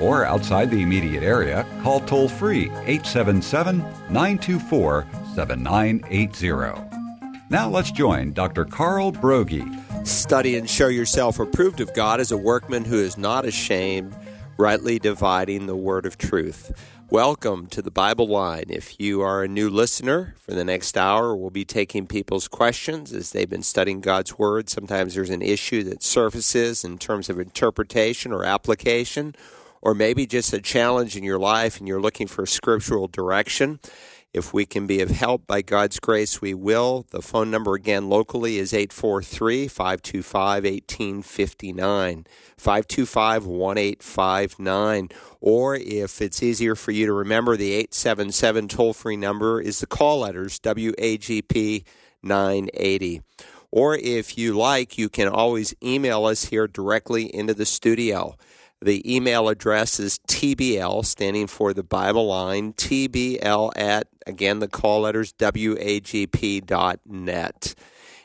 or outside the immediate area, call toll free 877 924 7980. Now let's join Dr. Carl Broggi. Study and show yourself approved of God as a workman who is not ashamed, rightly dividing the word of truth. Welcome to the Bible Line. If you are a new listener, for the next hour, we'll be taking people's questions as they've been studying God's Word. Sometimes there's an issue that surfaces in terms of interpretation or application or maybe just a challenge in your life and you're looking for scriptural direction. If we can be of help by God's grace, we will. The phone number again locally is 843 525 1859, 525 1859. Or if it's easier for you to remember, the 877 toll free number is the call letters WAGP 980. Or if you like, you can always email us here directly into the studio. The email address is TBL, standing for the Bible line, TBL at, again, the call letters, WAGP.net.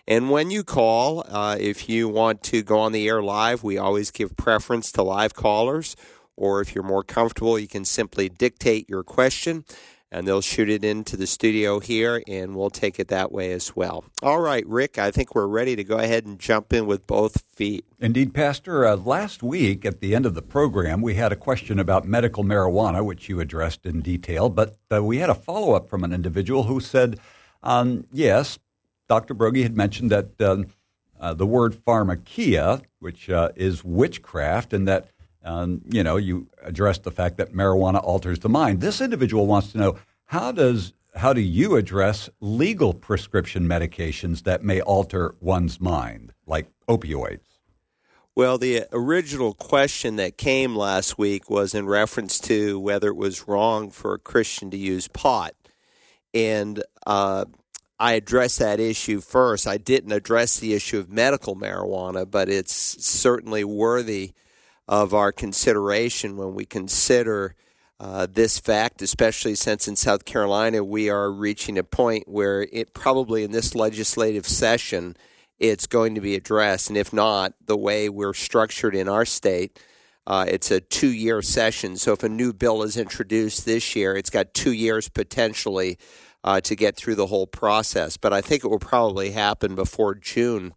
And when you call, uh, if you want to go on the air live, we always give preference to live callers. Or if you're more comfortable, you can simply dictate your question and they'll shoot it into the studio here, and we'll take it that way as well. All right, Rick, I think we're ready to go ahead and jump in with both feet. Indeed, Pastor. Uh, last week at the end of the program, we had a question about medical marijuana, which you addressed in detail, but uh, we had a follow up from an individual who said, um, yes, Dr. Broggi had mentioned that. Um, uh, the word pharmakia, which uh, is witchcraft, and that um, you know, you addressed the fact that marijuana alters the mind. This individual wants to know how does how do you address legal prescription medications that may alter one's mind, like opioids? Well, the original question that came last week was in reference to whether it was wrong for a Christian to use pot. And uh, I addressed that issue first. I didn't address the issue of medical marijuana, but it's certainly worthy of our consideration when we consider uh, this fact, especially since in South Carolina we are reaching a point where it probably in this legislative session it's going to be addressed. And if not, the way we're structured in our state, uh, it's a two year session. So if a new bill is introduced this year, it's got two years potentially uh, to get through the whole process. But I think it will probably happen before June.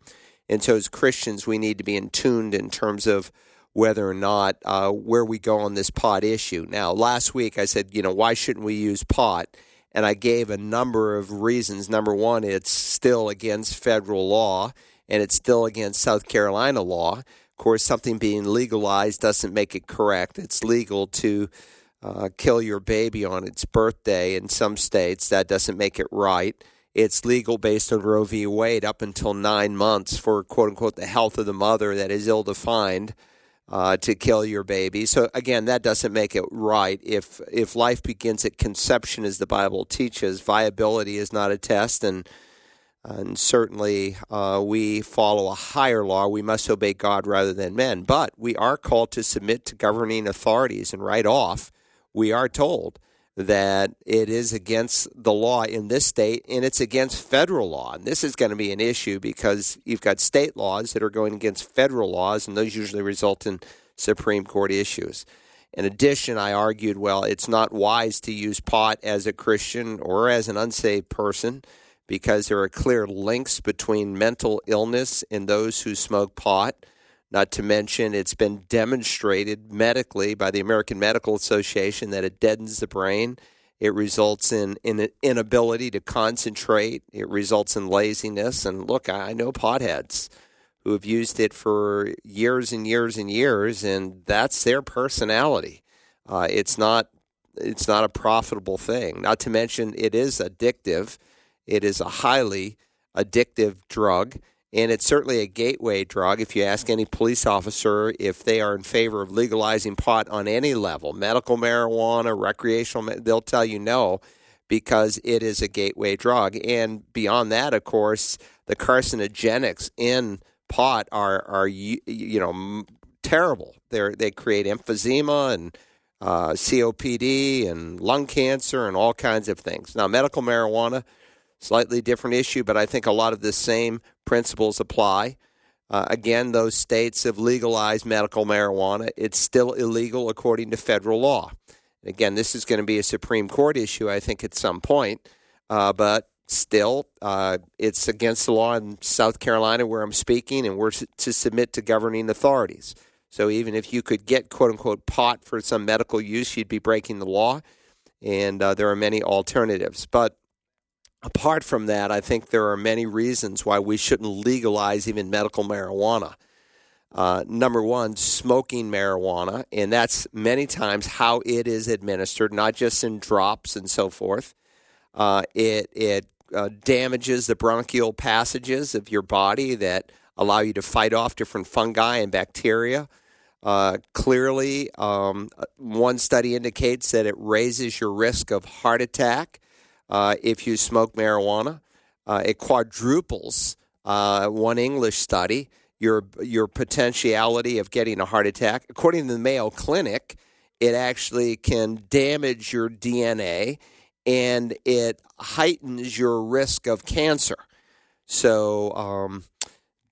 And so as Christians, we need to be in tuned in terms of whether or not uh, where we go on this pot issue. Now, last week I said, you know, why shouldn't we use pot? And I gave a number of reasons. Number one, it's still against federal law and it's still against South Carolina law. Of course, something being legalized doesn't make it correct. It's legal to uh, kill your baby on its birthday in some states. That doesn't make it right. It's legal based on Roe v. Wade up until nine months for quote unquote the health of the mother that is ill defined uh, to kill your baby. So again, that doesn't make it right. If if life begins at conception, as the Bible teaches, viability is not a test, and and certainly uh, we follow a higher law. We must obey God rather than men. But we are called to submit to governing authorities, and right off, we are told that it is against the law in this state and it's against federal law. And this is going to be an issue because you've got state laws that are going against federal laws, and those usually result in Supreme Court issues. In addition, I argued, well, it's not wise to use pot as a Christian or as an unsaved person because there are clear links between mental illness and those who smoke pot. Not to mention, it's been demonstrated medically by the American Medical Association that it deadens the brain. It results in, in an inability to concentrate. It results in laziness. And look, I know potheads who have used it for years and years and years, and that's their personality. Uh, it's not it's not a profitable thing. Not to mention, it is addictive. It is a highly addictive drug and it's certainly a gateway drug. If you ask any police officer if they are in favor of legalizing pot on any level, medical marijuana, recreational, they'll tell you no, because it is a gateway drug. And beyond that, of course, the carcinogenics in pot are are you, know terrible. They they create emphysema and uh, COPD and lung cancer and all kinds of things. Now, medical marijuana, slightly different issue, but I think a lot of the same principles apply. Uh, again, those states have legalized medical marijuana. It's still illegal according to federal law. Again, this is going to be a Supreme Court issue, I think, at some point. Uh, but still, uh, it's against the law in South Carolina where I'm speaking, and we're to submit to governing authorities. So even if you could get quote unquote pot for some medical use, you'd be breaking the law. And uh, there are many alternatives. But apart from that, I think there are many reasons why we shouldn't legalize even medical marijuana. Uh, number one, smoking marijuana, and that's many times how it is administered, not just in drops and so forth. Uh, it it uh, damages the bronchial passages of your body that allow you to fight off different fungi and bacteria. Uh, clearly, um, one study indicates that it raises your risk of heart attack uh, if you smoke marijuana. Uh, it quadruples uh, one English study your your potentiality of getting a heart attack. According to the Mayo Clinic, it actually can damage your DNA and it heightens your risk of cancer. So, um,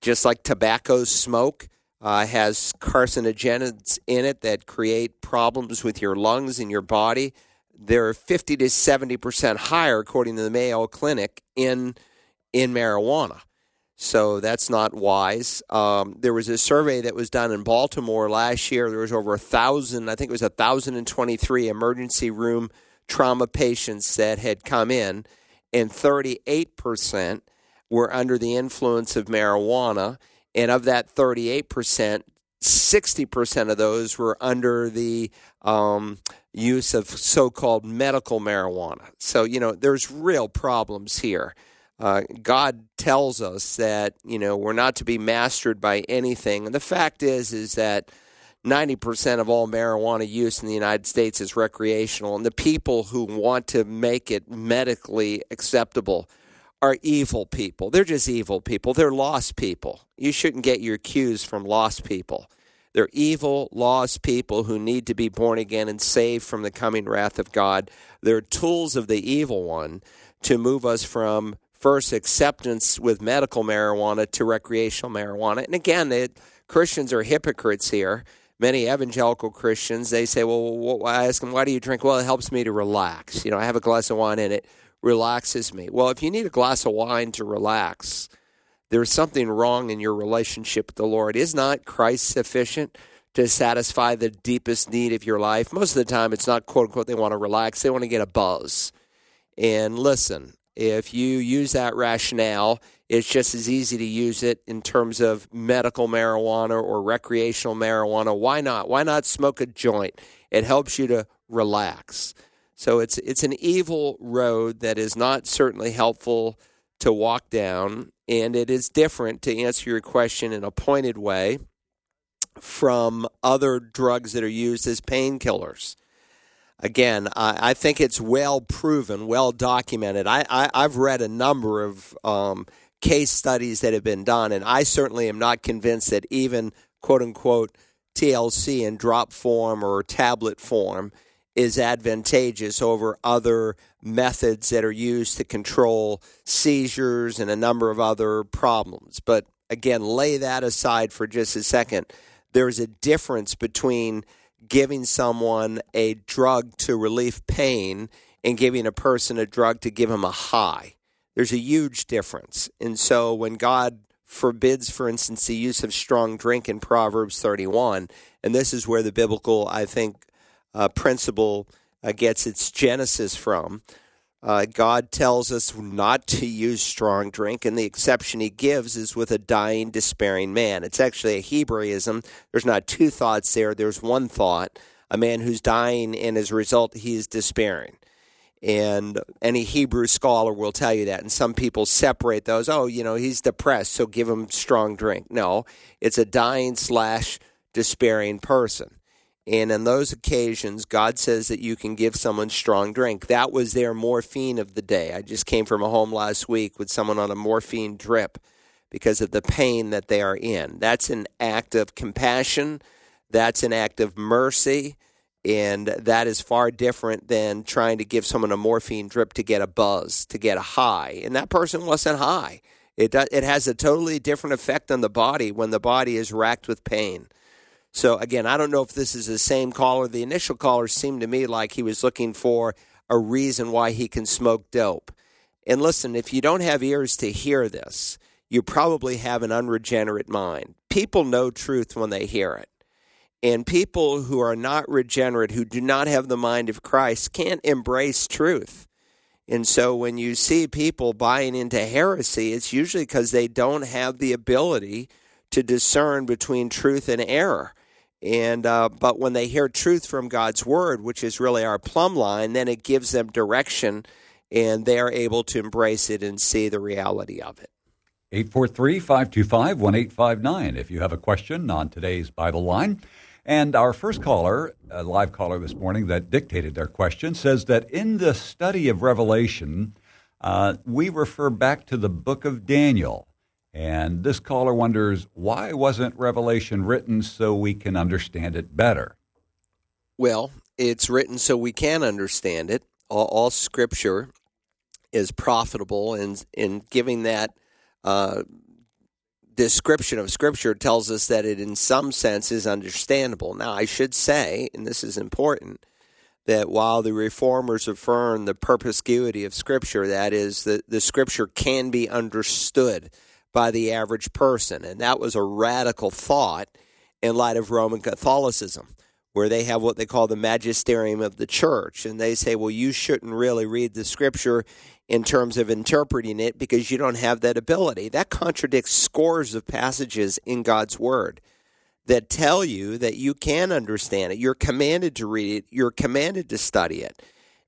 just like tobacco smoke uh, has carcinogens in it that create problems with your lungs and your body, they're 50 to 70% higher, according to the Mayo Clinic, in, in marijuana. So that's not wise. Um, there was a survey that was done in Baltimore last year. There was over a thousand, I think it was a thousand and twenty-three emergency room trauma patients that had come in, and thirty-eight percent were under the influence of marijuana. And of that thirty-eight percent, sixty percent of those were under the um, use of so-called medical marijuana. So you know, there's real problems here. Uh, God tells us that you know we're not to be mastered by anything, and the fact is is that ninety percent of all marijuana use in the United States is recreational, and the people who want to make it medically acceptable are evil people. They're just evil people. They're lost people. You shouldn't get your cues from lost people. They're evil, lost people who need to be born again and saved from the coming wrath of God. They're tools of the evil one to move us from first acceptance with medical marijuana to recreational marijuana. And again, they, Christians are hypocrites here. Many evangelical Christians, they say, well, I ask them, why do you drink? Well, it helps me to relax. You know, I have a glass of wine in it relaxes me. Well, if you need a glass of wine to relax, there's something wrong in your relationship with the Lord. Is not Christ sufficient to satisfy the deepest need of your life? Most of the time, it's not quote unquote they want to relax, they want to get a buzz. And listen, if you use that rationale, it's just as easy to use it in terms of medical marijuana or recreational marijuana. Why not? Why not smoke a joint? It helps you to relax. So it's it's an evil road that is not certainly helpful to walk down, and it is different to answer your question in a pointed way from other drugs that are used as painkillers again, I, I, think it's well proven, well documented. I, I, have read a number of um, case studies that have been done, and I certainly am not convinced that even quote unquote THC in drop form or tablet form is advantageous over other methods that are used to control seizures and a number of other problems. But again, lay that aside for just a second. There's a difference between giving someone a drug to relieve pain and giving a person a drug to give him a high. There's a huge difference. And so when God forbids, for instance, the use of strong drink in Proverbs 31, and this is where the biblical, I think, uh, principle uh, gets its genesis from. Uh, God tells us not to use strong drink, and the exception he gives is with a dying, despairing man. It's actually a Hebraism. There's not two thoughts there, there's one thought a man who's dying, and as a result, he is despairing. And any Hebrew scholar will tell you that. And some people separate those. Oh, you know, he's depressed, so give him strong drink. No, it's a dying slash despairing person. And on those occasions, God says that you can give someone strong drink. That was their morphine of the day. I just came from a home last week with someone on a morphine drip because of the pain that they are in. That's an act of compassion, that's an act of mercy, and that is far different than trying to give someone a morphine drip to get a buzz, to get a high. And that person wasn't high. It, it has a totally different effect on the body when the body is racked with pain. So again, I don't know if this is the same caller. The initial caller seemed to me like he was looking for a reason why he can smoke dope. And listen, if you don't have ears to hear this, you probably have an unregenerate mind. People know truth when they hear it. And people who are not regenerate, who do not have the mind of Christ, can't embrace truth. And so when you see people buying into heresy, it's usually because they don't have the ability to discern between truth and error. And uh, but when they hear truth from God's word, which is really our plumb line, then it gives them direction, and they are able to embrace it and see the reality of it. 843 525 1859 if you have a question on today's Bible line. And our first caller, a live caller this morning that dictated their question, says that in the study of Revelation, uh, we refer back to the book of Daniel. And this caller wonders why wasn't Revelation written so we can understand it better? Well, it's written so we can understand it. All, all Scripture is profitable, and in giving that uh, description of Scripture tells us that it, in some sense, is understandable. Now, I should say, and this is important, that while the reformers affirm the perspicuity of Scripture, that is, that the Scripture can be understood by the average person. And that was a radical thought in light of Roman Catholicism, where they have what they call the magisterium of the church. And they say, well, you shouldn't really read the scripture in terms of interpreting it because you don't have that ability. That contradicts scores of passages in God's word that tell you that you can understand it. You're commanded to read it, you're commanded to study it.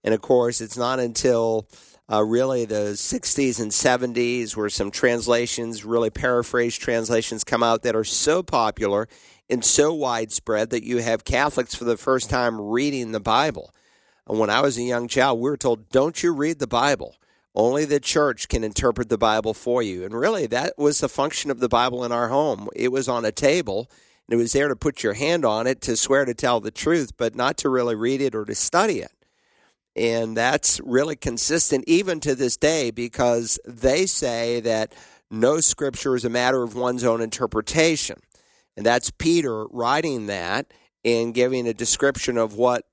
And of course, it's not until uh, really the 60s and 70s, where some translations, really paraphrased translations, come out that are so popular and so widespread that you have Catholics for the first time reading the Bible. And when I was a young child, we were told, don't you read the Bible. Only the church can interpret the Bible for you. And really, that was the function of the Bible in our home. It was on a table, and it was there to put your hand on it to swear to tell the truth, but not to really read it or to study it. And that's really consistent even to this day because they say that no scripture is a matter of one's own interpretation. And that's Peter writing that and giving a description of what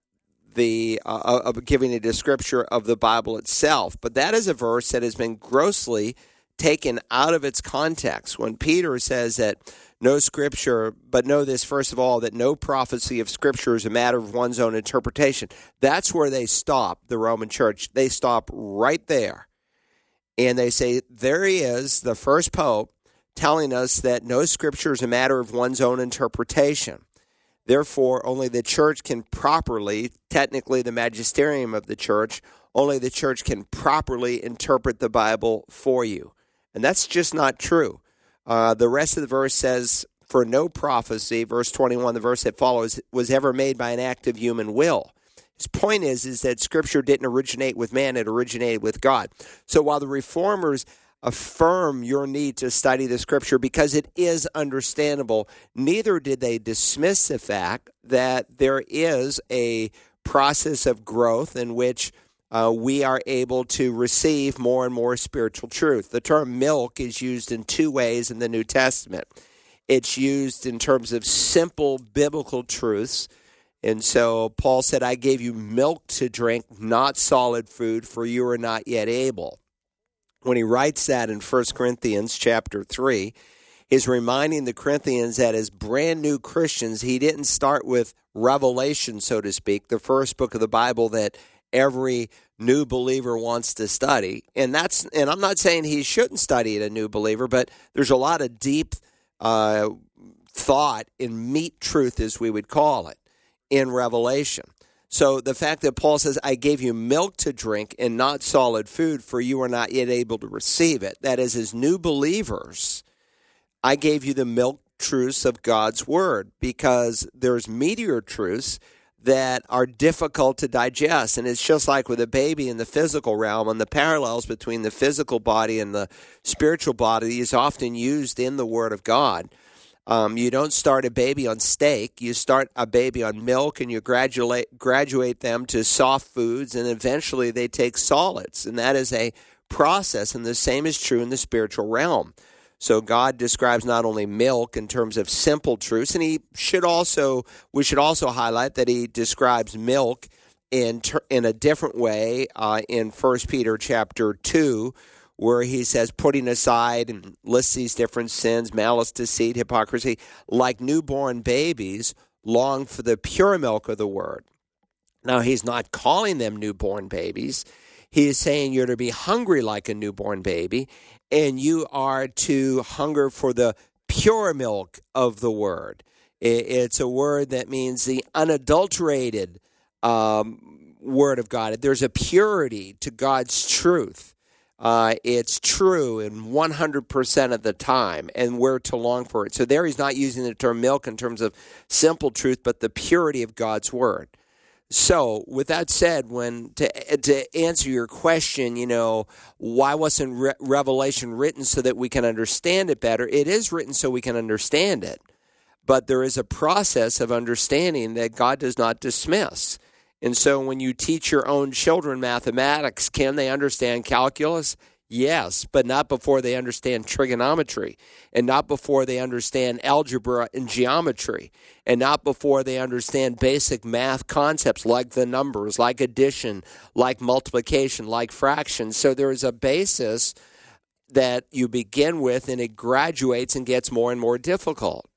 the uh, uh of giving a description of the Bible itself. But that is a verse that has been grossly taken out of its context. When Peter says that no scripture, but know this first of all that no prophecy of scripture is a matter of one's own interpretation. That's where they stop the Roman church. They stop right there. And they say, there he is, the first pope, telling us that no scripture is a matter of one's own interpretation. Therefore, only the church can properly, technically, the magisterium of the church, only the church can properly interpret the Bible for you. And that's just not true. Uh, the rest of the verse says, For no prophecy, verse 21, the verse that follows, was ever made by an act of human will. His point is, is that Scripture didn't originate with man, it originated with God. So while the reformers affirm your need to study the Scripture because it is understandable, neither did they dismiss the fact that there is a process of growth in which uh, we are able to receive more and more spiritual truth. The term milk is used in two ways in the New Testament. It's used in terms of simple biblical truths. And so Paul said, I gave you milk to drink, not solid food, for you are not yet able. When he writes that in 1 Corinthians chapter 3, he's reminding the Corinthians that as brand new Christians, he didn't start with Revelation, so to speak, the first book of the Bible that every new believer wants to study. And that's and I'm not saying he shouldn't study it a new believer, but there's a lot of deep uh, thought in meat truth, as we would call it, in Revelation. So the fact that Paul says, I gave you milk to drink and not solid food, for you are not yet able to receive it. That is, as new believers, I gave you the milk truths of God's Word because there's meatier truths that are difficult to digest. And it's just like with a baby in the physical realm, and the parallels between the physical body and the spiritual body is often used in the Word of God. Um, you don't start a baby on steak. You start a baby on milk, and you graduate graduate them to soft foods, and eventually they take solids. And that is a process. And the same is true in the spiritual realm. So God describes not only milk in terms of simple truths, and he should also we should also highlight that he describes milk in ter- in a different way uh, in First Peter chapter two, where he says putting aside and lists these different sins, malice, deceit, hypocrisy, like newborn babies, long for the pure milk of the word. Now he's not calling them newborn babies. He is saying you're to be hungry like a newborn baby and you are to hunger for the pure milk of the word. It's a word that means the unadulterated um, word of God. There's a purity to God's truth. Uh, it's true in 100% of the time, and we're to long for it. So, there he's not using the term milk in terms of simple truth, but the purity of God's word. So, with that said, when to to answer your question, you know, why wasn't Re- Revelation written so that we can understand it better? It is written so we can understand it, but there is a process of understanding that God does not dismiss. And so, when you teach your own children mathematics, can they understand calculus? Yes, but not before they understand trigonometry, and not before they understand algebra and geometry, and not before they understand basic math concepts like the numbers, like addition, like multiplication, like fractions. So there is a basis that you begin with, and it graduates and gets more and more difficult.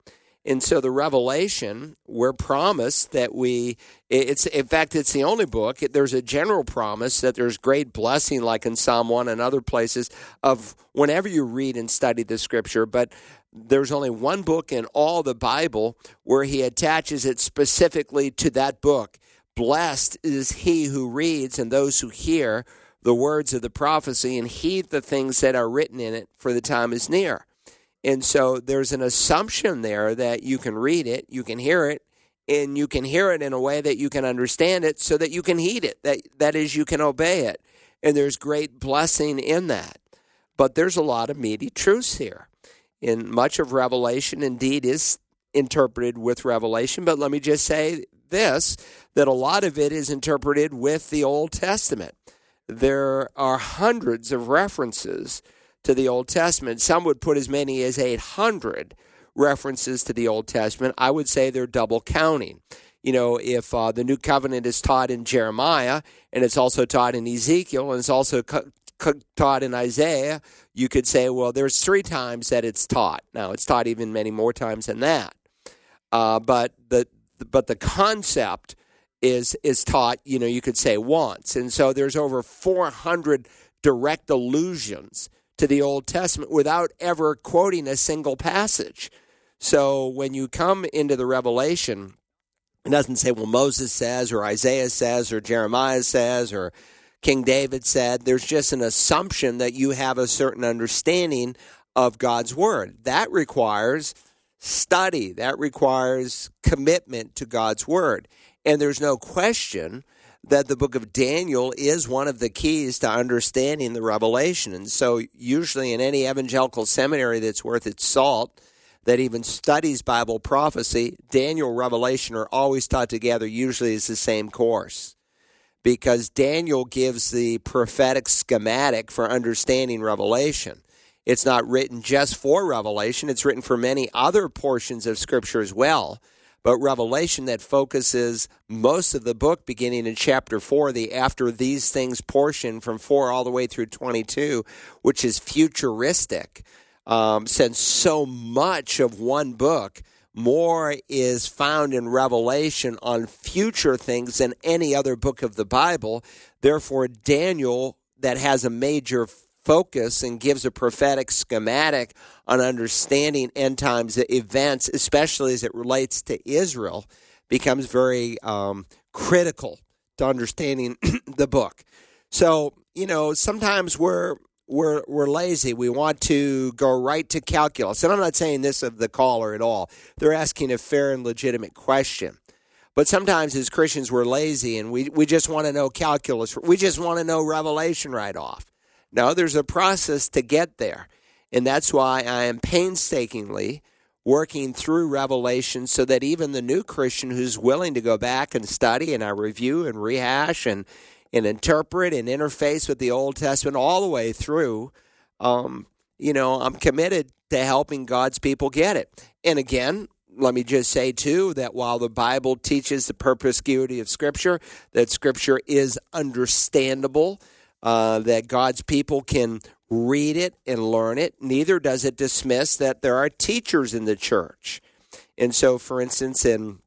And so the Revelation, we're promised that we, it's in fact, it's the only book. There's a general promise that there's great blessing, like in Psalm 1 and other places, of whenever you read and study the scripture. But there's only one book in all the Bible where he attaches it specifically to that book. Blessed is he who reads and those who hear the words of the prophecy and heed the things that are written in it, for the time is near. And so there's an assumption there that you can read it, you can hear it, and you can hear it in a way that you can understand it so that you can heed it. That that is you can obey it. And there's great blessing in that. But there's a lot of meaty truths here. And much of Revelation indeed is interpreted with Revelation, but let me just say this that a lot of it is interpreted with the Old Testament. There are hundreds of references to the Old Testament. Some would put as many as 800 references to the Old Testament. I would say they're double counting. You know, if uh, the new covenant is taught in Jeremiah and it's also taught in Ezekiel and it's also taught in Isaiah, you could say, well, there's three times that it's taught. Now, it's taught even many more times than that. Uh, but the but the concept is is taught. You know, you could say once, and so there's over 400 direct allusions to the Old Testament without ever quoting a single passage. So when you come into the Revelation, it doesn't say, well, Moses says, or Isaiah says, or Jeremiah says, or King David said. There's just an assumption that you have a certain understanding of God's Word. That requires study, that requires commitment to God's Word. And there's no question that the book of Daniel is one of the keys to understanding the revelation. And so, usually, in any evangelical seminary that's worth its salt, that even studies Bible prophecy, Daniel, Revelation are always taught together, usually as the same course. Because Daniel gives the prophetic schematic for understanding Revelation. It's not written just for Revelation, it's written for many other portions of Scripture as well but Revelation that focuses most of the book beginning in chapter 4, the after these things portion from 4 all the way through 22, which is futuristic. Um, since so much of one book, more is found in Revelation on future things than any other book of the Bible. Therefore, Daniel, that has a major focus and gives a prophetic schematic on understanding end times events, especially as it relates to Israel, becomes very um, critical to understanding the book. So, you know, sometimes we're we're we're lazy. We want to go right to calculus. And I'm not saying this of the caller at all. They're asking a fair and legitimate question. But sometimes as Christians we're lazy and we, we just want to know calculus. We just want to know revelation right off. No, there's a process to get there. And that's why I am painstakingly working through Revelation so that even the new Christian who's willing to go back and study and I review and rehash and, and interpret and interface with the Old Testament all the way through, um, you know, I'm committed to helping God's people get it. And again, let me just say too that while the Bible teaches the perspicuity of Scripture, that Scripture is understandable, uh, that God's people can read it and learn it. Neither does it dismiss that there are teachers in the church. And so, for instance, in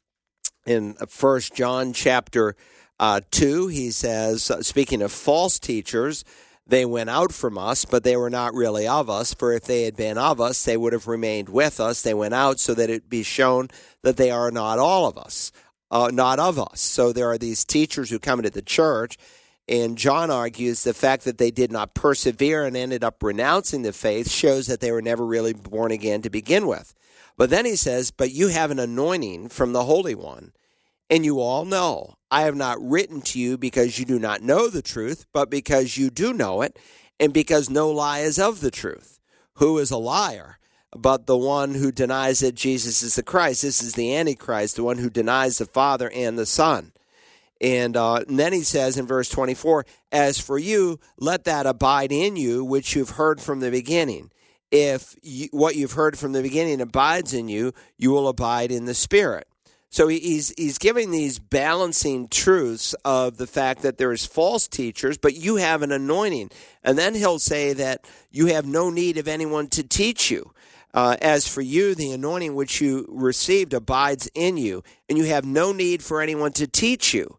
in First John chapter uh, two, he says, uh, speaking of false teachers, they went out from us, but they were not really of us. For if they had been of us, they would have remained with us. They went out so that it be shown that they are not all of us, uh, not of us. So there are these teachers who come into the church and John argues the fact that they did not persevere and ended up renouncing the faith shows that they were never really born again to begin with. But then he says, But you have an anointing from the Holy One. And you all know, I have not written to you because you do not know the truth, but because you do know it, and because no lie is of the truth. Who is a liar? But the one who denies that Jesus is the Christ. This is the Antichrist, the one who denies the Father and the Son. And, uh, and, then he says in verse 24, As for you, let that abide in you which you've heard from the beginning. If you, what you've heard from the beginning abides in you, you will abide in the Spirit. So he's, he's giving these balancing truths of the fact that there's false teachers, but you have an anointing. And then he'll say that you have no need of anyone to teach you. Uh, as for you, the anointing which you received abides in you, and you have no need for anyone to teach you.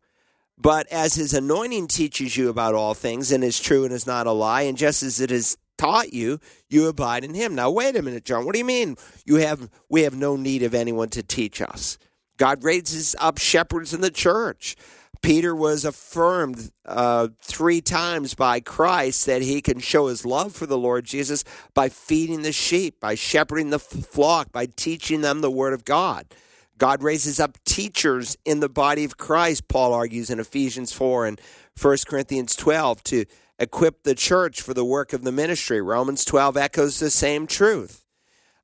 But as his anointing teaches you about all things and is true and is not a lie, and just as it has taught you, you abide in him. Now wait a minute, John. What do you mean you have we have no need of anyone to teach us? God raises up shepherds in the church. Peter was affirmed uh, three times by Christ that he can show his love for the Lord Jesus by feeding the sheep, by shepherding the flock, by teaching them the word of God. God raises up teachers in the body of Christ, Paul argues in Ephesians 4 and 1 Corinthians 12 to equip the church for the work of the ministry. Romans 12 echoes the same truth.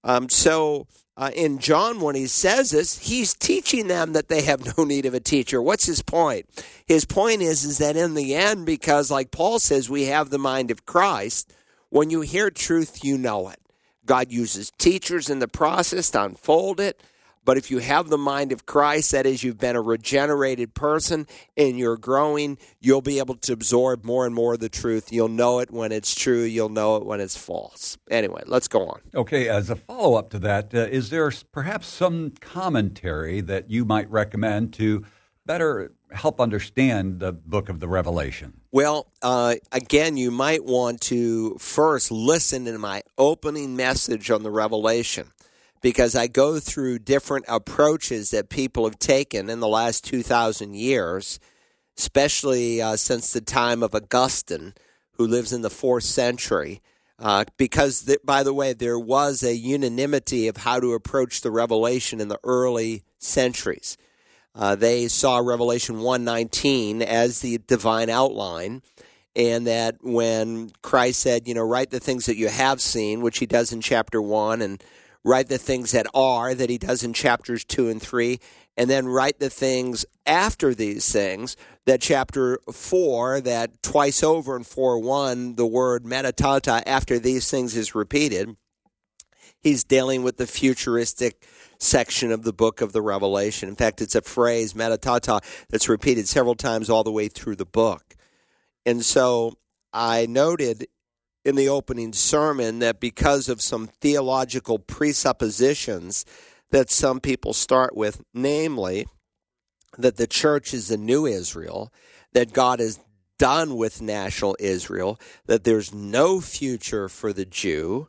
Um, so uh, in John, when he says this, he's teaching them that they have no need of a teacher. What's his point? His point is, is that in the end, because like Paul says, we have the mind of Christ, when you hear truth, you know it. God uses teachers in the process to unfold it. But if you have the mind of Christ, that is, you've been a regenerated person and you're growing, you'll be able to absorb more and more of the truth. You'll know it when it's true, you'll know it when it's false. Anyway, let's go on. Okay, as a follow up to that, uh, is there perhaps some commentary that you might recommend to better help understand the book of the Revelation? Well, uh, again, you might want to first listen to my opening message on the Revelation because I go through different approaches that people have taken in the last 2,000 years, especially uh, since the time of Augustine, who lives in the fourth century. Uh, because, th- by the way, there was a unanimity of how to approach the revelation in the early centuries. Uh, they saw Revelation 119 as the divine outline, and that when Christ said, you know, write the things that you have seen, which he does in chapter 1, and write the things that are that he does in chapters 2 and 3 and then write the things after these things that chapter 4 that twice over in 4 1 the word meta tauta after these things is repeated he's dealing with the futuristic section of the book of the revelation. In fact it's a phrase meta tauta that's repeated several times all the way through the book. And so i noted in the opening sermon that because of some theological presuppositions that some people start with, namely that the church is the new Israel, that God is done with national Israel, that there's no future for the Jew.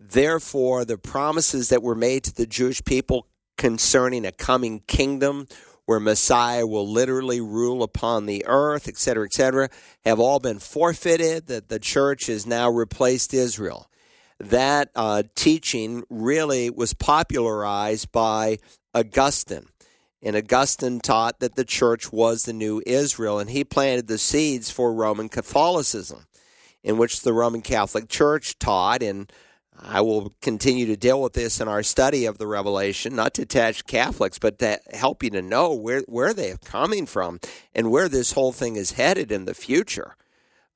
Therefore, the promises that were made to the Jewish people concerning a coming kingdom where Messiah will literally rule upon the earth, etc., etc., have all been forfeited, that the church has now replaced Israel. That uh, teaching really was popularized by Augustine. And Augustine taught that the church was the new Israel, and he planted the seeds for Roman Catholicism, in which the Roman Catholic Church taught and I will continue to deal with this in our study of the Revelation, not to attach Catholics, but to help you to know where, where they're coming from and where this whole thing is headed in the future.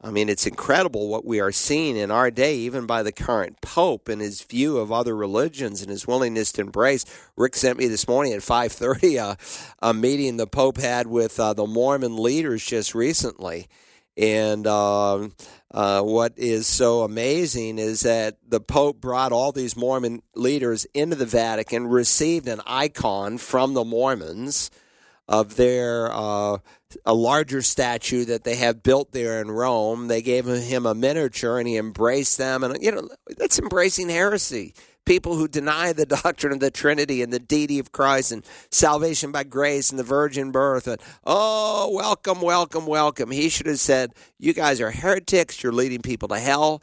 I mean, it's incredible what we are seeing in our day, even by the current Pope and his view of other religions and his willingness to embrace. Rick sent me this morning at 5:30 uh, a meeting the Pope had with uh, the Mormon leaders just recently, and uh, uh, what is so amazing is that the Pope brought all these Mormon leaders into the Vatican, received an icon from the Mormons of their uh, a larger statue that they have built there in Rome. They gave him a miniature, and he embraced them. And you know that's embracing heresy people who deny the doctrine of the Trinity and the deity of Christ and salvation by grace and the virgin birth. And oh, welcome, welcome, welcome. He should have said, You guys are heretics. You're leading people to hell.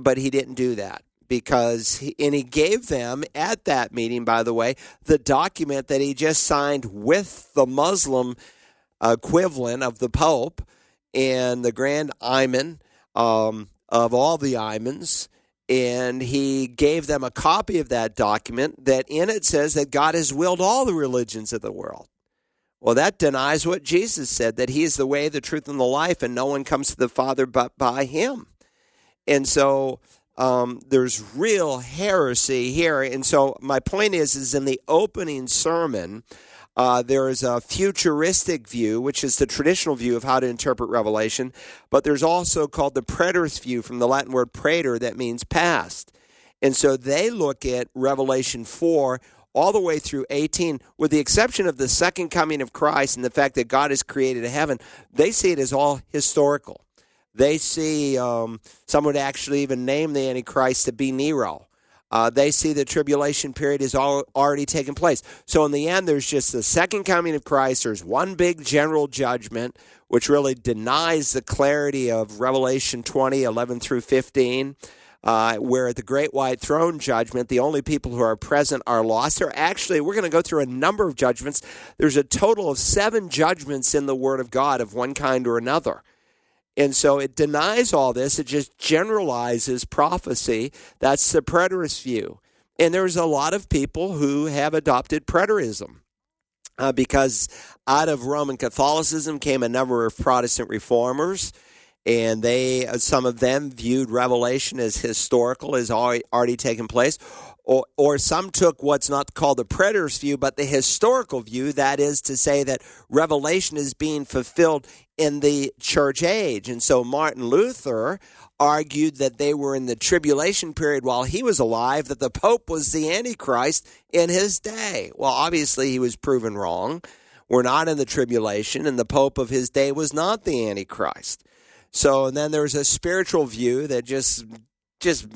But he didn't do that because he, and he gave them at that meeting by the way the document that he just signed with the muslim equivalent of the pope and the grand imam um, of all the imams and he gave them a copy of that document that in it says that God has willed all the religions of the world. Well, that denies what Jesus said that he is the way, the truth, and the life, and no one comes to the Father but by him. And so um, there's real heresy here. And so my point is, is in the opening sermon, uh, there is a futuristic view, which is the traditional view of how to interpret Revelation, but there's also called the preterist view from the Latin word praeter, that means past. And so they look at Revelation 4 all the way through 18, with the exception of the second coming of Christ and the fact that God has created a heaven, they see it as all historical. They see, um, some would actually even name the Antichrist to be Nero. Uh, they see the tribulation period is all, already taken place. So in the end, there's just the second coming of Christ. There's one big general judgment, which really denies the clarity of Revelation 20, 11 through 15. Uh, where at the great white throne judgment, the only people who are present are lost. There actually, we're going to go through a number of judgments. There's a total of seven judgments in the Word of God of one kind or another. And so it denies all this. It just generalizes prophecy. That's the preterist view. And there's a lot of people who have adopted preterism. Uh, because out of Roman Catholicism came a number of Protestant reformers, and they uh, some of them viewed Revelation as historical, as already, already taken place, or, or some took what's not called the preterist view, but the historical view, that is to say that Revelation is being fulfilled in the church age. And so Martin Luther argued that they were in the tribulation period while he was alive, that the Pope was the Antichrist in his day. Well, obviously, he was proven wrong. We're not in the tribulation, and the Pope of his day was not the Antichrist. So, and then there's a spiritual view that just just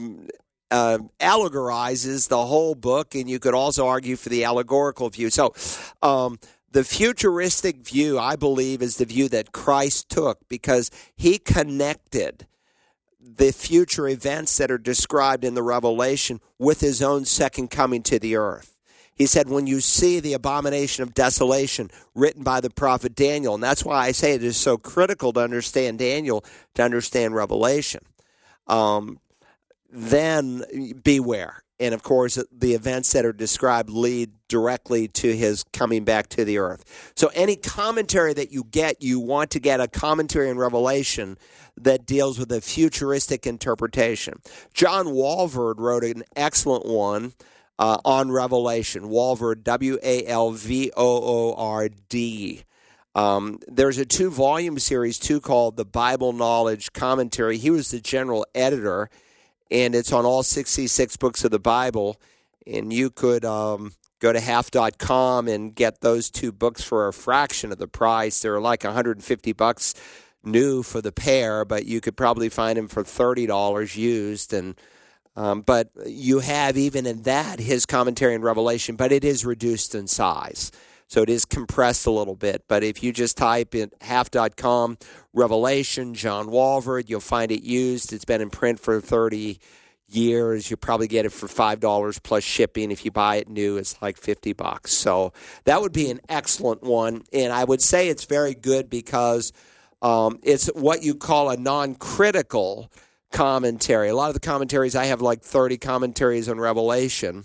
uh, allegorizes the whole book, and you could also argue for the allegorical view. So, um, the futuristic view, I believe, is the view that Christ took because he connected the future events that are described in the Revelation with his own second coming to the earth. He said, When you see the abomination of desolation written by the prophet Daniel, and that's why I say it is so critical to understand Daniel to understand Revelation. Um, then beware. And of course, the events that are described lead directly to his coming back to the earth. So, any commentary that you get, you want to get a commentary in Revelation that deals with a futuristic interpretation. John Walvoord wrote an excellent one uh, on Revelation. Walvoord, W A L V O O R D. Um, there's a two volume series, too, called The Bible Knowledge Commentary. He was the general editor and it's on all 66 books of the Bible. And you could um, go to half.com and get those two books for a fraction of the price. They're like 150 bucks new for the pair, but you could probably find them for $30 used. And um, but you have even in that his commentary in Revelation, but it is reduced in size. So it is compressed a little bit. But if you just type in half.com Revelation, John Walvoord, you'll find it used. It's been in print for 30 years. You probably get it for $5 plus shipping. If you buy it new, it's like 50 bucks. So that would be an excellent one. And I would say it's very good because um, it's what you call a non critical commentary. A lot of the commentaries, I have like 30 commentaries on Revelation.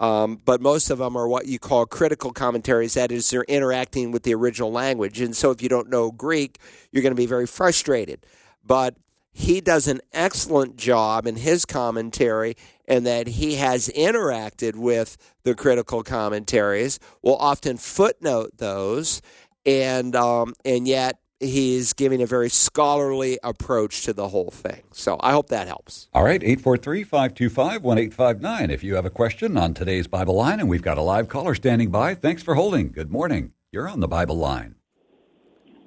Um, but most of them are what you call critical commentaries. That is, they're interacting with the original language. And so if you don't know Greek, you're going to be very frustrated. But he does an excellent job in his commentary and that he has interacted with the critical commentaries, will often footnote those, and, um, and yet he's giving a very scholarly approach to the whole thing. So I hope that helps. All right, 843 525 1859. If you have a question on today's Bible line, and we've got a live caller standing by, thanks for holding. Good morning. You're on the Bible line.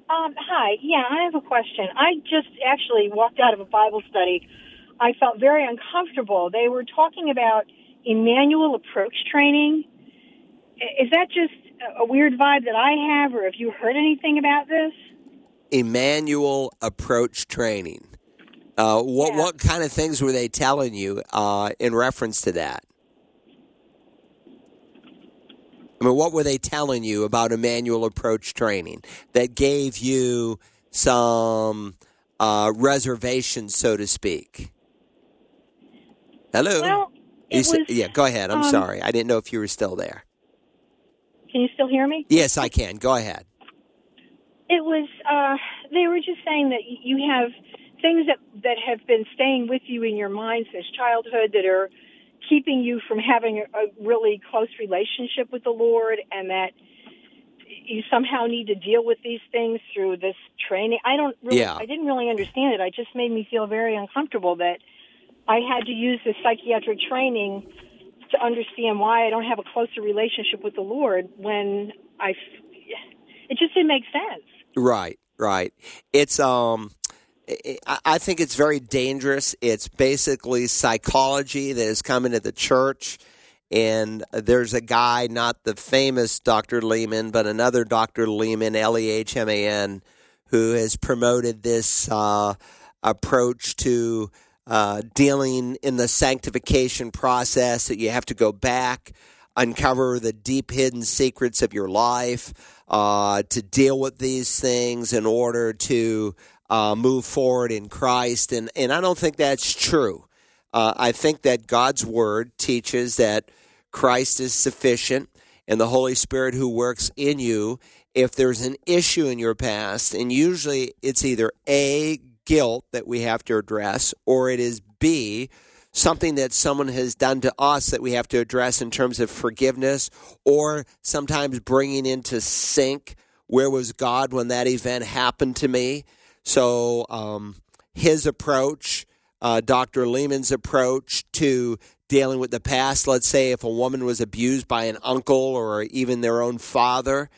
Um, hi. Yeah, I have a question. I just actually walked out of a Bible study. I felt very uncomfortable. They were talking about Immanuel approach training. Is that just a weird vibe that I have, or have you heard anything about this? Immanuel approach training. Uh, what Yeah. what kind of things were they telling you uh, in reference to that? I mean, what were they telling you about Immanuel approach training that gave you some uh, reservations, so to speak? Hello. Well, You it sa- was. yeah, go ahead. I'm um, sorry. I didn't know if you were still there. Can you still hear me? Yes, I can. Go ahead. It was. Uh, they were just saying that you have things that that have been staying with you in your mind since childhood that are keeping you from having a, a really close relationship with the Lord, and that you somehow need to deal with these things through this training. I don't really. Yeah. I didn't really understand it. It just made me feel very uncomfortable that I had to use this psychiatric training to understand why I don't have a closer relationship with the Lord when I. It just didn't make sense. Right, right. It's um I think it's very dangerous. It's basically psychology that has come into the church. And there's a guy, not the famous Dr. Lehman, but another Dr. Lehman, L E H M A N, who has promoted this uh, approach to uh, dealing in the sanctification process that you have to go back, uncover the deep hidden secrets of your life, uh, to deal with these things in order to uh, move forward in Christ. And, and I don't think that's true. Uh, I think that God's Word teaches that Christ is sufficient and the Holy Spirit who works in you. If there's an issue in your past, and usually it's either A, guilt that we have to address, or it is B, something that someone has done to us that we have to address in terms of forgiveness, or sometimes bringing into sync where was God when that event happened to me. So um, his approach, uh, Dr. Lehman's approach to dealing with the past, let's say if a woman was abused by an uncle or even their own father,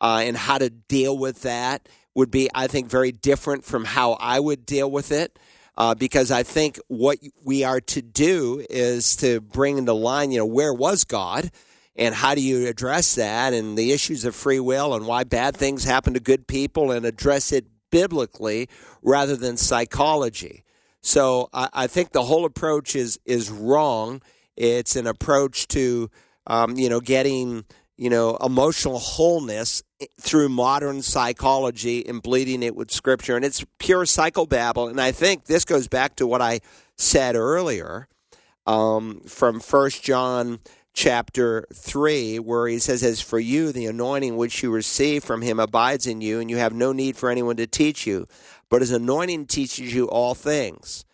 uh, and how to deal with that would be, I think, very different from how I would deal with it. Uh, because I think what we are to do is to bring into line, you know, where was God? And how do you address that? And the issues of free will and why bad things happen to good people and address it biblically rather than psychology. So I, I think the whole approach is is wrong. It's an approach to um, you know getting you know emotional wholeness through modern psychology and bleeding it with scripture, and it's pure psychobabble. And I think this goes back to what I said earlier um, from First John chapter 3 where he says as for you the anointing which you receive from him abides in you and you have no need for anyone to teach you but his anointing teaches you all things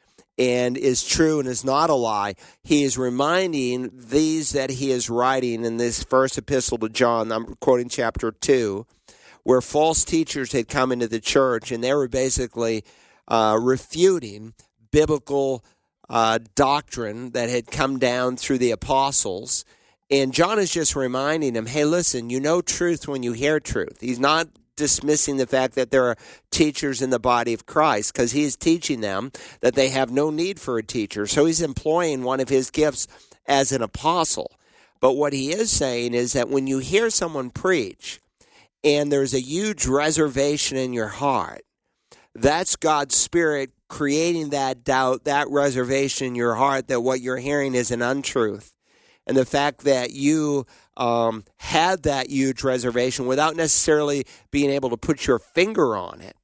and is true and is not a lie he is reminding these that he is writing in this first epistle to john i'm quoting chapter 2 where false teachers had come into the church and they were basically uh, refuting biblical uh, doctrine that had come down through the apostles. And John is just reminding him, hey, listen, you know truth when you hear truth. He's not dismissing the fact that there are teachers in the body of Christ because he is teaching them that they have no need for a teacher. So he's employing one of his gifts as an apostle. But what he is saying is that when you hear someone preach, and there's a huge reservation in your heart, that's God's Spirit creating that doubt, that reservation in your heart that what you're hearing is an untruth. And the fact that you um, had that huge reservation without necessarily being able to put your finger on it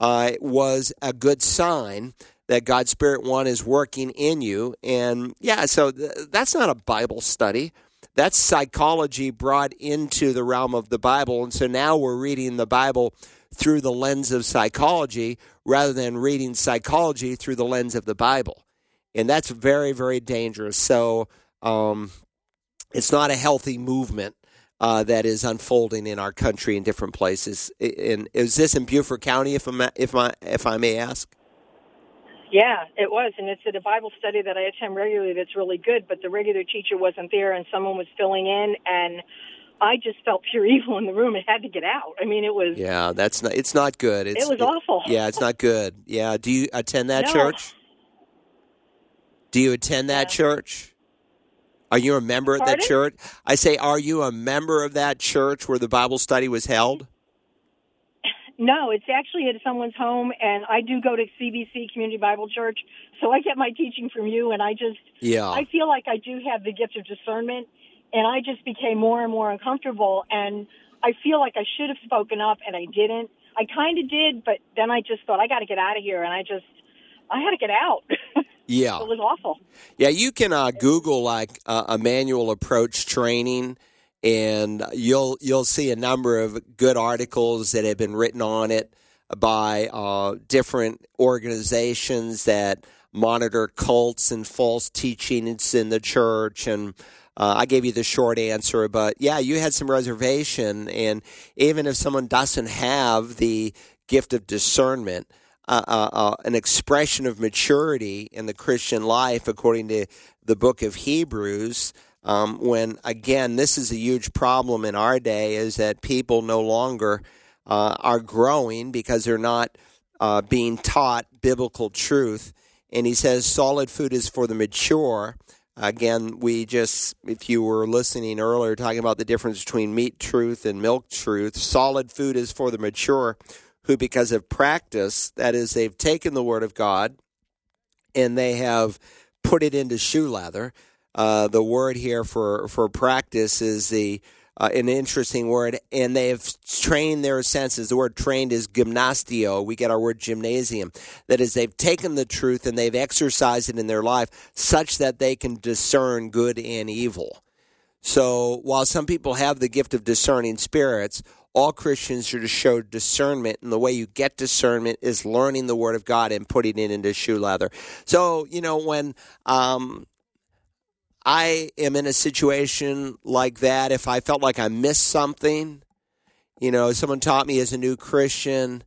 uh, was a good sign that God's Spirit One is working in you. And yeah, so th- that's not a Bible study. That's psychology brought into the realm of the Bible. And so now we're reading the Bible through the lens of psychology rather than reading psychology through the lens of the Bible. And that's very, very dangerous. So um, it's not a healthy movement. Uh, that is unfolding in our country in different places. And is this in Beaufort County, if I if I if I may ask? Yeah, it was, and it's at a Bible study that I attend regularly. That's really good, but the regular teacher wasn't there, and someone was filling in, and I just felt pure evil in the room and had to get out. I mean, it was yeah, that's not it's not good. It's, it was it, awful. Yeah, it's not good. Yeah, do you attend that no. church? Do you attend that church? Are you a member of that church? I say, are you a member of that church where the Bible study was held? No, it's actually at someone's home, and I do go to CBC Community Bible Church, so I get my teaching from you, and I just, yeah, I feel like I do have the gift of discernment, and I just became more and more uncomfortable, and I feel like I should have spoken up, and I didn't. I kind of did, but then I just thought I got to get out of here, and I just, I had to get out. Yeah, it was awful. Yeah, you can uh, Google like uh, Immanuel approach training, and you'll you'll see a number of good articles that have been written on it by uh, different organizations that monitor cults and false teachings in the church and. Uh, I gave you the short answer, but yeah, you had some reservation, and even if someone doesn't have the gift of discernment, uh, uh, uh, an expression of maturity in the Christian life, according to the book of Hebrews. Um, when again, this is a huge problem in our day, is that people no longer uh, are growing because they're not uh, being taught biblical truth. And he says, solid food is for the mature. Again, we just, if you were listening earlier, talking about the difference between meat truth and milk truth, solid food is for the mature who, because of practice, that is, they've taken the Word of God and they have put it into shoe leather. Uh, the word here for, for practice is the uh, an interesting word, and they have trained their senses. The word trained is gymnastio. We get our word gymnasium. That is, they've taken the truth and they've exercised it in their life such that they can discern good and evil. So while some people have the gift of discerning spirits, all Christians are to show discernment, and the way you get discernment is learning the Word of God and putting it into shoe leather. So, you know, when um, I am in a situation like that, if I felt like I missed something, you know, someone taught me as a new Christian,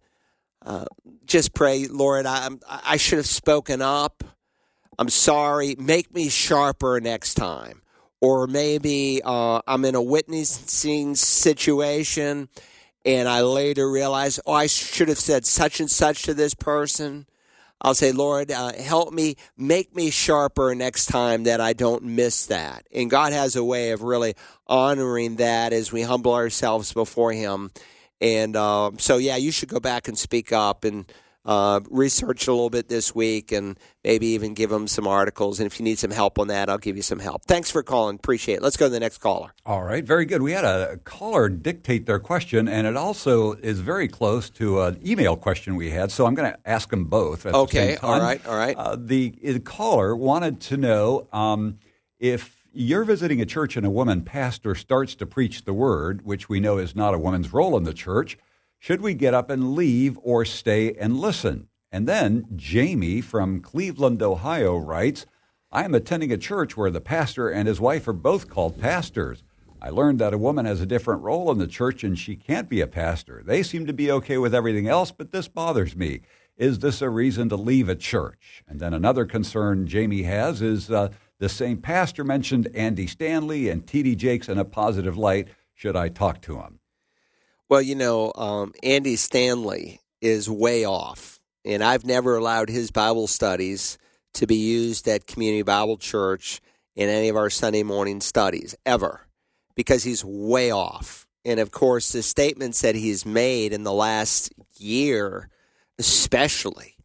uh, just pray, Lord, I, I should have spoken up. I'm sorry. Make me sharper next time or maybe uh, I'm in a witnessing situation and I later realize, oh, I should have said such and such to this person. I'll say, Lord, uh, help me, make me sharper next time that I don't miss that. And God has a way of really honoring that as we humble ourselves before Him. And uh, so, yeah, you should go back and speak up and uh, research a little bit this week and maybe even give them some articles. And if you need some help on that, I'll give you some help. Thanks for calling. Appreciate it. Let's go to the next caller. All right. Very good. We had a caller dictate their question, and it also is very close to an email question we had. So I'm going to ask them both. okay. The all right. All right. Uh, the, the caller wanted to know um, if you're visiting a church and a woman pastor starts to preach the word, which we know is not a woman's role in the church should we get up and leave or stay and listen? And then Jamie from Cleveland, Ohio writes, I am attending a church where the pastor and his wife are both called pastors. I learned that a woman has a different role in the church and she can't be a pastor. They seem to be okay with everything else, but this bothers me. Is this a reason to leave a church? And then another concern Jamie has is uh, the same pastor mentioned Andy Stanley and T.D. Jakes in a positive light. Should I talk to him? Well, you know, um, Andy Stanley is way off, and I've never allowed his Bible studies to be used at Community Bible Church in any of our Sunday morning studies ever, because he's way off. And of course, the statements that he's made in the last year, especially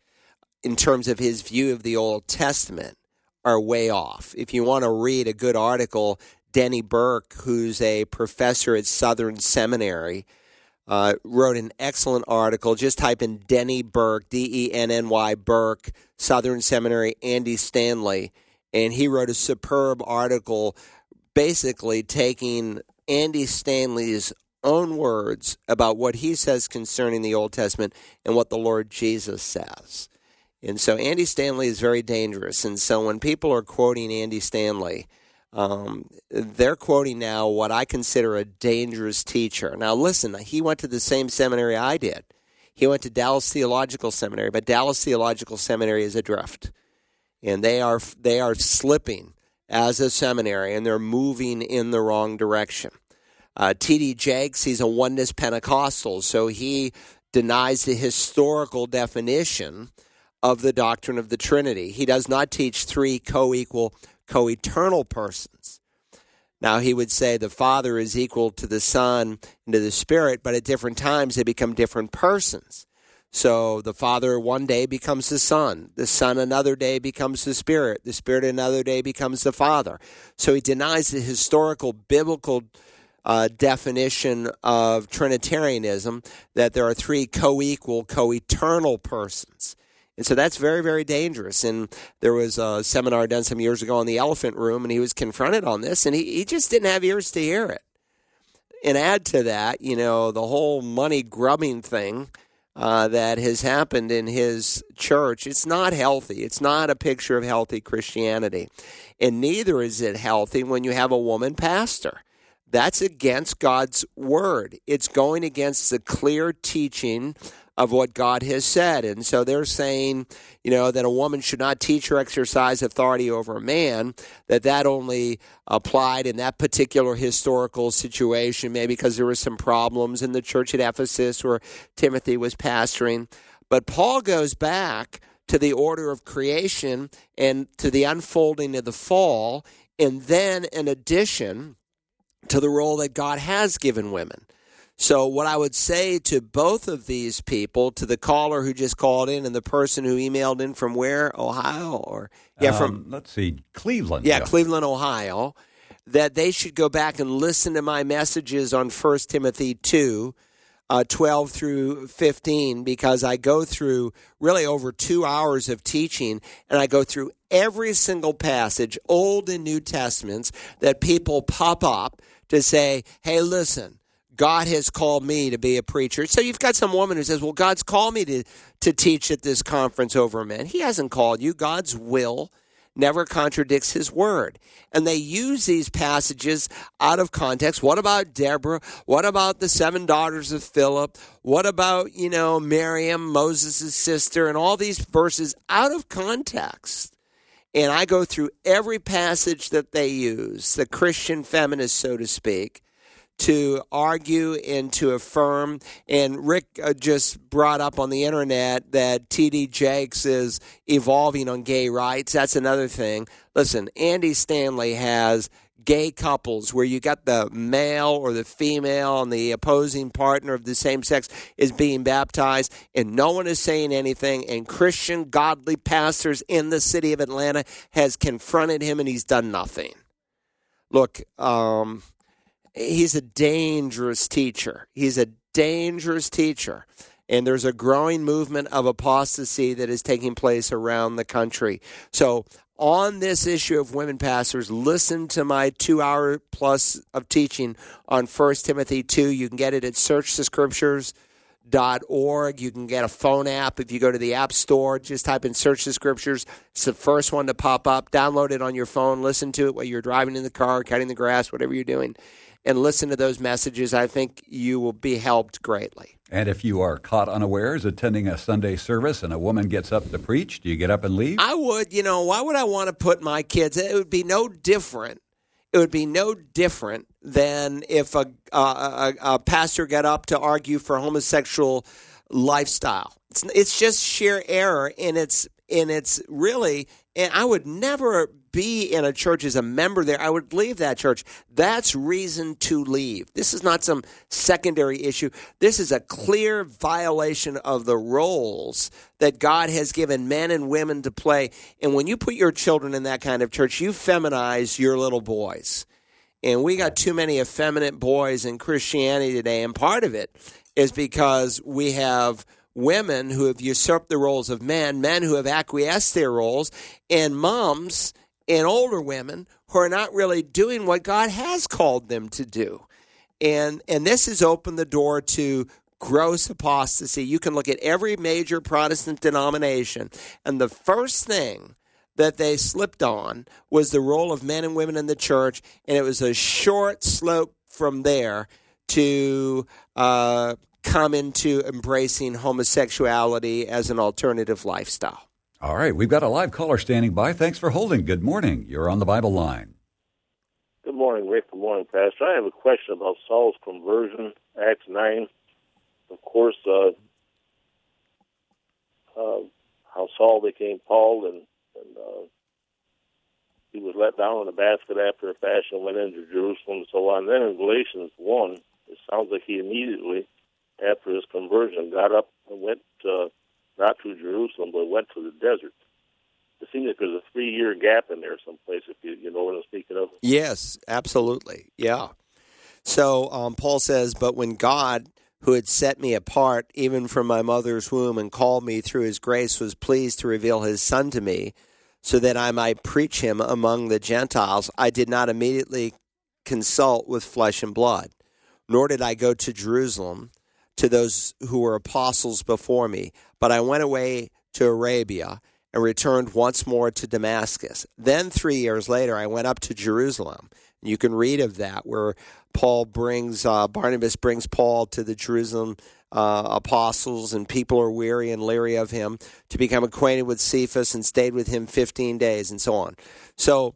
in terms of his view of the Old Testament, are way off. If you want to read a good article, Denny Burk, who's a professor at Southern Seminary, uh, wrote an excellent article. Just type in Denny Burk, D E N N Y Burk, Southern Seminary, Andy Stanley, and he wrote a superb article basically taking Andy Stanley's own words about what he says concerning the Old Testament and what the Lord Jesus says. And so Andy Stanley is very dangerous. And so when people are quoting Andy Stanley, um, they're quoting now what I consider a dangerous teacher. Now, listen, he went to the same seminary I did. He went to Dallas Theological Seminary, but Dallas Theological Seminary is adrift, and they are they are slipping as a seminary, and they're moving in the wrong direction. Uh, T.D. Jakes, he's a oneness Pentecostal, so he denies the historical definition of the doctrine of the Trinity. He does not teach three co equal, co eternal persons. Now, he would say the Father is equal to the Son and to the Spirit, but at different times they become different persons. So the Father one day becomes the Son, the Son another day becomes the Spirit, the Spirit another day becomes the Father. So he denies the historical biblical uh, definition of Trinitarianism that there are three co equal, co eternal persons. And so that's very, very dangerous. And there was a seminar done some years ago in the Elephant Room, and he was confronted on this, and he, he just didn't have ears to hear it. And add to that, you know, the whole money grubbing thing uh, that has happened in his church. It's not healthy. It's not a picture of healthy Christianity. And neither is it healthy when you have a woman pastor. That's against God's word. It's going against the clear teaching of what God has said. And so they're saying, you know, that a woman should not teach or exercise authority over a man, that that only applied in that particular historical situation, maybe because there were some problems in the church at Ephesus where Timothy was pastoring. But Paul goes back to the order of creation and to the unfolding of the fall, and then in addition to the role that God has given women. So, what I would say to both of these people, to the caller who just called in and the person who emailed in from where, Ohio, or yeah, um, from let's see, Cleveland. Yeah, yeah, Cleveland, Ohio, that they should go back and listen to my messages on First Timothy two. Uh, 12 through 15 because I go through really over two hours of teaching and I go through every single passage, Old and New Testaments, that people pop up to say, hey, listen, God has called me to be a preacher. So you've got some woman who says, Well, God's called me to, to teach at this conference over men. He hasn't called you. God's will never contradicts his word. And they use these passages out of context. What about Deborah? What about the seven daughters of Philip? What about, you know, Miriam, Moses' sister, and all these verses out of context? And I go through every passage that they use, the Christian feminist, so to speak, to argue and to affirm. And Rick uh, just brought up on the internet that T.D. Jakes is evolving on gay rights. That's another thing. Listen, Andy Stanley has gay couples where you got the male or the female and the opposing partner of the same sex is being baptized and no one is saying anything and christian godly pastors in the city of atlanta has confronted him and he's done nothing look um, he's a dangerous teacher. He's a dangerous teacher. And there's a growing movement of apostasy that is taking place around the country. So, on this issue of women pastors, listen to my two hour plus of teaching on 1 Timothy 2. You can get it at Search the Scriptures. Dot org. You can get a phone app if you go to the App Store. Just type in Search the Scriptures. It's the first one to pop up. Download it on your phone. Listen to it while you're driving in the car, cutting the grass, whatever you're doing and listen to those messages, I think you will be helped greatly. And if you are caught unawares attending a Sunday service and a woman gets up to preach, do you get up and leave? I would. You know, why would I want to put my kids? It would be no different. It would be no different than if a, a, a pastor got up to argue for homosexual lifestyle. It's, it's just sheer error, and it's and it's really. And I would never be in a church as a member there, I would leave that church. That's reason to leave. This is not some secondary issue. This is a clear violation of the roles that God has given men and women to play. And when you put your children in that kind of church, you feminize your little boys. And we got too many effeminate boys in Christianity today. And part of it is because we have women who have usurped the roles of men, men who have acquiesced their roles, and moms and older women who are not really doing what God has called them to do. And and this has opened the door to gross apostasy. You can look at every major Protestant denomination, and the first thing that they slipped on was the role of men and women in the church, and it was a short slope from there to uh, come into embracing homosexuality as an alternative lifestyle. All right, we've got a live caller standing by. Thanks for holding. Good morning. You're on the Bible line. Good morning, Rick. Good morning, Pastor. I have a question about Saul's conversion, Acts 9. Of course, uh, uh, how Saul became Paul, and, and uh, he was let down in a basket after a fashion, went into Jerusalem, and so on. Then in Galatians 1, it sounds like he immediately after his conversion, got up and went uh, not to Jerusalem, but went to the desert. It seems like there's a three year gap in there someplace, if you, you know what I'm speaking of. Yes, absolutely. Yeah. So um, Paul says, But when God, who had set me apart even from my mother's womb and called me through his grace, was pleased to reveal his Son to me so that I might preach him among the Gentiles, I did not immediately consult with flesh and blood, nor did I go to Jerusalem to those who were apostles before me. But I went away to Arabia and returned once more to Damascus. Then, three years later, I went up to Jerusalem. You can read of that where Paul brings, uh, Barnabas brings Paul to the Jerusalem uh, apostles, and people are weary and leery of him to become acquainted with Cephas and stayed with him 15 days and so on. So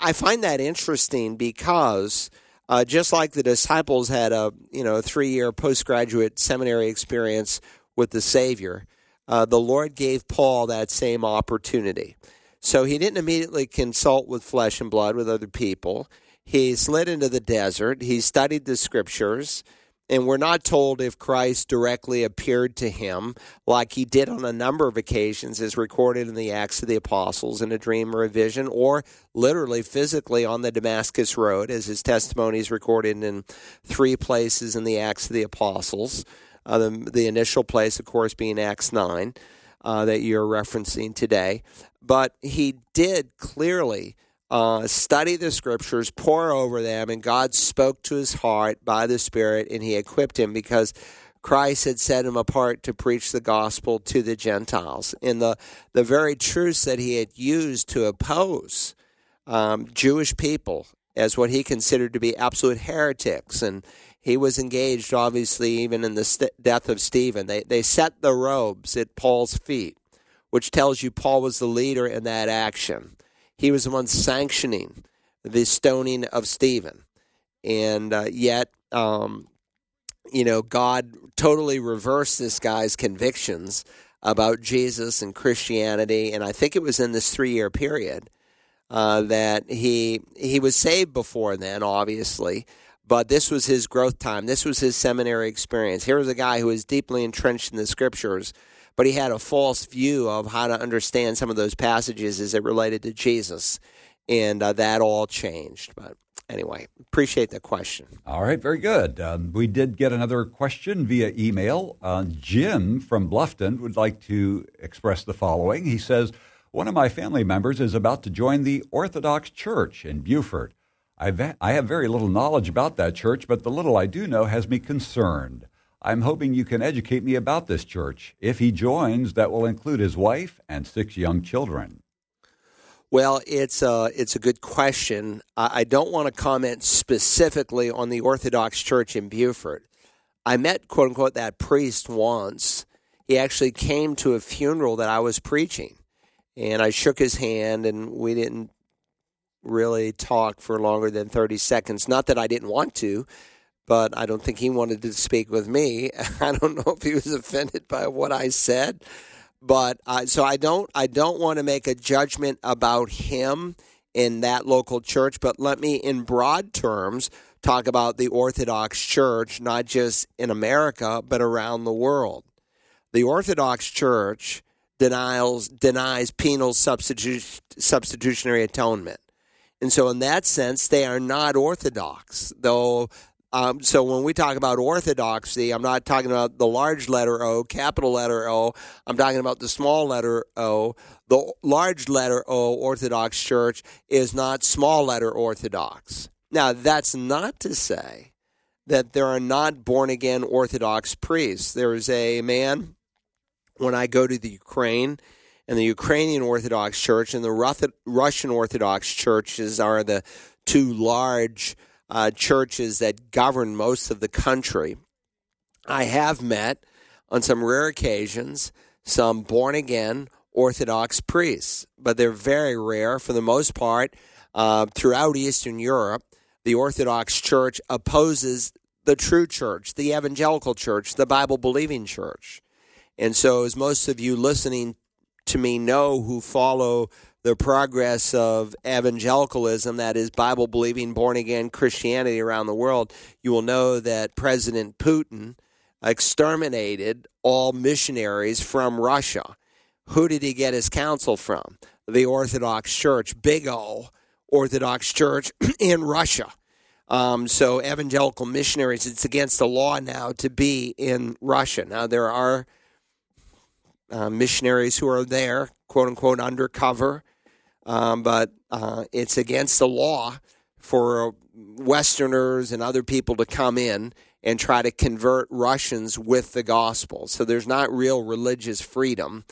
I find that interesting because uh, just like the disciples had a you know three year postgraduate seminary experience with the Savior, uh, the Lord gave Paul that same opportunity. So he didn't immediately consult with flesh and blood with other people. He slid into the desert. He studied the scriptures. And we're not told if Christ directly appeared to him like he did on a number of occasions, as recorded in the Acts of the Apostles in a dream or a vision, or literally physically on the Damascus Road, as his testimony is recorded in three places in the Acts of the Apostles. Uh, the, the, initial place, of course, being Acts 9 uh, that you're referencing today. But he did clearly uh, study the scriptures, pore over them, and God spoke to his heart by the Spirit, and he equipped him because Christ had set him apart to preach the gospel to the Gentiles. And the, the very truths that he had used to oppose um, Jewish people as what he considered to be absolute heretics. And he was engaged, obviously, even in the st- death of Stephen. They, they set the robes at Paul's feet, which tells you Paul was the leader in that action. He was the one sanctioning the stoning of Stephen. And uh, yet, um, you know, God totally reversed this guy's convictions about Jesus and Christianity. And I think it was in this three year period uh, that he he was saved before then, obviously. But this was his growth time. This was his seminary experience. Here was a guy who was deeply entrenched in the scriptures, but he had a false view of how to understand some of those passages as it related to Jesus, and uh, that all changed. But anyway, appreciate the question. All right, very good. Um, we did get another question via email. Uh, Jim from Bluffton would like to express the following. He says, "One of my family members is about to join the Orthodox Church in Beaufort." I've, I have very little knowledge about that church, but the little I do know has me concerned. I'm hoping you can educate me about this church. If he joins, that will include his wife and six young children. Well, it's a, it's a good question. I don't want to comment specifically on the Orthodox Church in Beaufort. I met, quote unquote, that priest once. He actually came to a funeral that I was preaching, and I shook his hand, and we didn't really talk for longer than 30 seconds. Not that I didn't want to, but I don't think he wanted to speak with me. I don't know if he was offended by what I said, but so I don't I don't want to make a judgment about him in that local church, but let me, in broad terms, talk about the Orthodox Church, not just in America, but around the world. The Orthodox Church denies, denies penal substitu- substitutionary atonement. And so, in that sense, they are not Orthodox, though um, so when we talk about orthodoxy, I'm not talking about the large letter O, capital letter O. I'm talking about the small letter O. The large letter O, Orthodox Church, is not small letter Orthodox. Now, that's not to say that there are not born again Orthodox priests. There is a man, when I go to the Ukraine, and the Ukrainian Orthodox Church and the Russian Orthodox churches are the two large uh, churches that govern most of the country. I have met on some rare occasions some born again Orthodox priests, but they're very rare. For the most part, uh, throughout Eastern Europe, the Orthodox Church opposes the true church, the evangelical church, the Bible believing church. And so, as most of you listening to me know who follow the progress of evangelicalism, that is, Bible believing, born again Christianity around the world, you will know that President Putin exterminated all missionaries from Russia. Who did he get his counsel from? The Orthodox Church, big O Orthodox Church in Russia. Um, so, evangelical missionaries, it's against the law now to be in Russia. Now, there are uh, missionaries who are there, quote unquote, undercover um, but uh, it's against the law for Westerners and other people to come in and try to convert Russians with the gospel. So there's not real religious freedom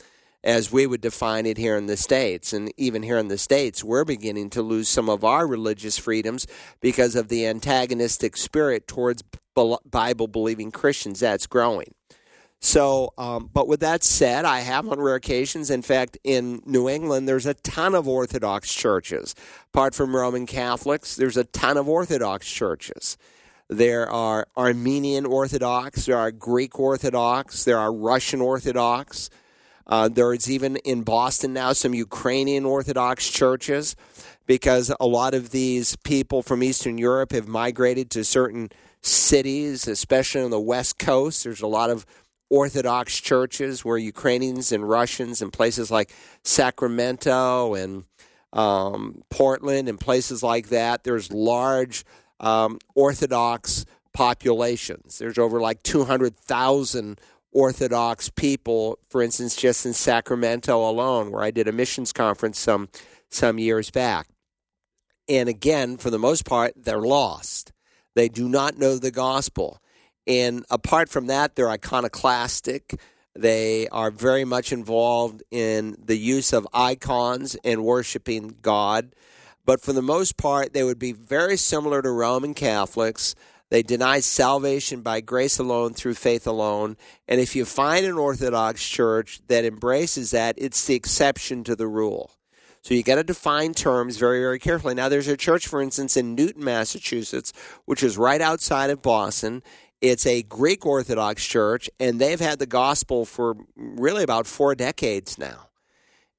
as we would define it here in the States. And even here in the States, we're beginning to lose some of our religious freedoms because of the antagonistic spirit towards Bible believing Christians that's growing. So, um, but with that said, I have on rare occasions, in fact, in New England, there's a ton of Orthodox churches. Apart from Roman Catholics, there's a ton of Orthodox churches. There are Armenian Orthodox, there are Greek Orthodox, there are Russian Orthodox. Uh, there is even in Boston now some Ukrainian Orthodox churches because a lot of these people from Eastern Europe have migrated to certain cities, especially on the West Coast. There's a lot of Orthodox churches where Ukrainians and Russians in places like Sacramento and um, Portland and places like that, there's large um, Orthodox populations. There's over like 200,000 Orthodox people, for instance, just in Sacramento alone, where I did a missions conference some some years back. And again, for the most part, they're lost. They do not know the gospel. And apart from that, they're iconoclastic. They are very much involved in the use of icons and worshiping God. But for the most part, they would be very similar to Roman Catholics. They deny salvation by grace alone through faith alone. And if you find an Orthodox church that embraces that, it's the exception to the rule. So you got to define terms very, very carefully. Now, there's a church, for instance, in Newton, Massachusetts, which is right outside of Boston, it's a Greek Orthodox church, and they've had the gospel for really about four decades now.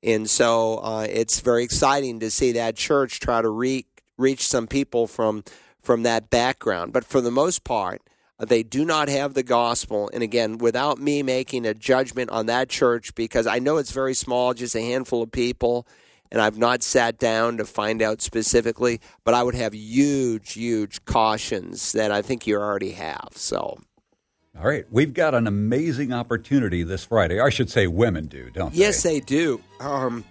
And so uh, it's very exciting to see that church try to re- reach some people from from that background. But for the most part, uh, they do not have the gospel. And again, without me making a judgment on that church, because I know it's very small, just a handful of people, and I've not sat down to find out specifically, but I would have huge, huge cautions that I think you already have. So. All right, we've got an amazing opportunity this Friday. I should say, women do, don't yes, they? Yes, they do. Um,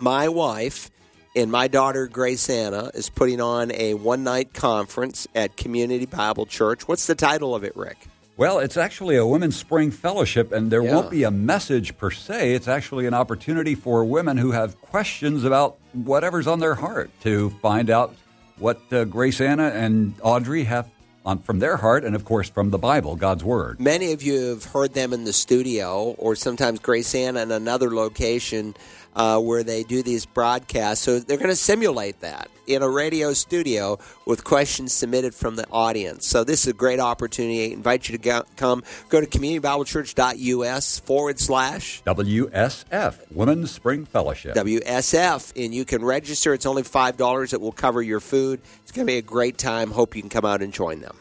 my wife and my daughter Grace Anna is putting on a one night conference at Community Bible Church. What's the title of it, Rick? Well, it's actually a women's spring fellowship, and there yeah. won't be a message per se. It's actually an opportunity for women who have questions about whatever's on their heart to find out what uh, Grace Anna and Audrey have on, from their heart, and of course from the Bible, God's Word. Many of you have heard them in the studio, or sometimes Grace Anna in another location uh, where they do these broadcasts. So they're going to simulate that in a radio studio with questions submitted from the audience. So this is a great opportunity. I invite you to go, come. Go to communitybiblechurch.us forward slash WSF, Women's Spring Fellowship. WSF, and you can register. It's only $5. It will cover your food. It's going to be a great time. Hope you can come out and join them.